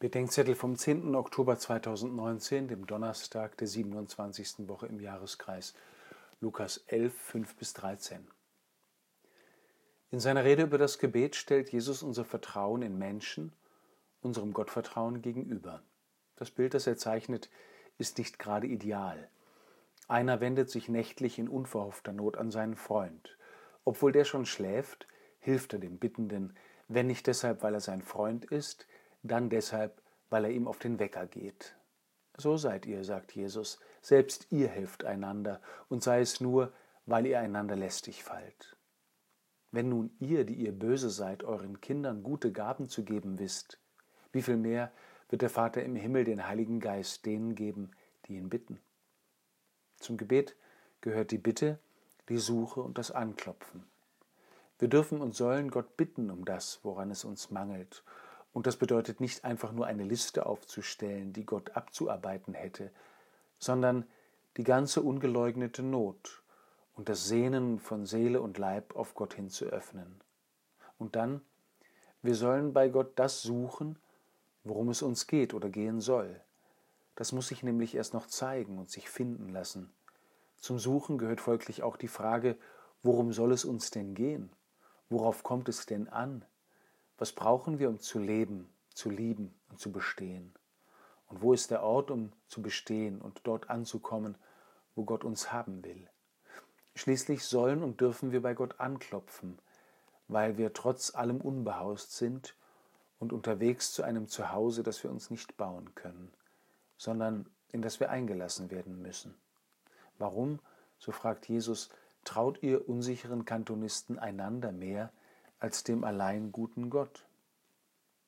Bedenkzettel vom 10. Oktober 2019, dem Donnerstag der 27. Woche im Jahreskreis. Lukas 11, 5 bis 13. In seiner Rede über das Gebet stellt Jesus unser Vertrauen in Menschen unserem Gottvertrauen gegenüber. Das Bild, das er zeichnet, ist nicht gerade ideal. Einer wendet sich nächtlich in unverhoffter Not an seinen Freund. Obwohl der schon schläft, hilft er dem Bittenden, wenn nicht deshalb, weil er sein Freund ist, dann deshalb, weil er ihm auf den Wecker geht. So seid ihr, sagt Jesus, selbst ihr helft einander, und sei es nur, weil ihr einander lästig fallt. Wenn nun ihr, die ihr böse seid, euren Kindern gute Gaben zu geben wisst, wie viel mehr wird der Vater im Himmel den Heiligen Geist denen geben, die ihn bitten. Zum Gebet gehört die Bitte, die Suche und das Anklopfen. Wir dürfen und sollen Gott bitten um das, woran es uns mangelt, und das bedeutet nicht einfach nur eine Liste aufzustellen, die Gott abzuarbeiten hätte, sondern die ganze ungeleugnete Not und das Sehnen von Seele und Leib auf Gott hin zu öffnen. Und dann, wir sollen bei Gott das suchen, worum es uns geht oder gehen soll. Das muss sich nämlich erst noch zeigen und sich finden lassen. Zum Suchen gehört folglich auch die Frage, worum soll es uns denn gehen? Worauf kommt es denn an? Was brauchen wir, um zu leben, zu lieben und zu bestehen? Und wo ist der Ort, um zu bestehen und dort anzukommen, wo Gott uns haben will? Schließlich sollen und dürfen wir bei Gott anklopfen, weil wir trotz allem unbehaust sind und unterwegs zu einem Zuhause, das wir uns nicht bauen können, sondern in das wir eingelassen werden müssen. Warum, so fragt Jesus, traut ihr unsicheren Kantonisten einander mehr als dem allein guten Gott?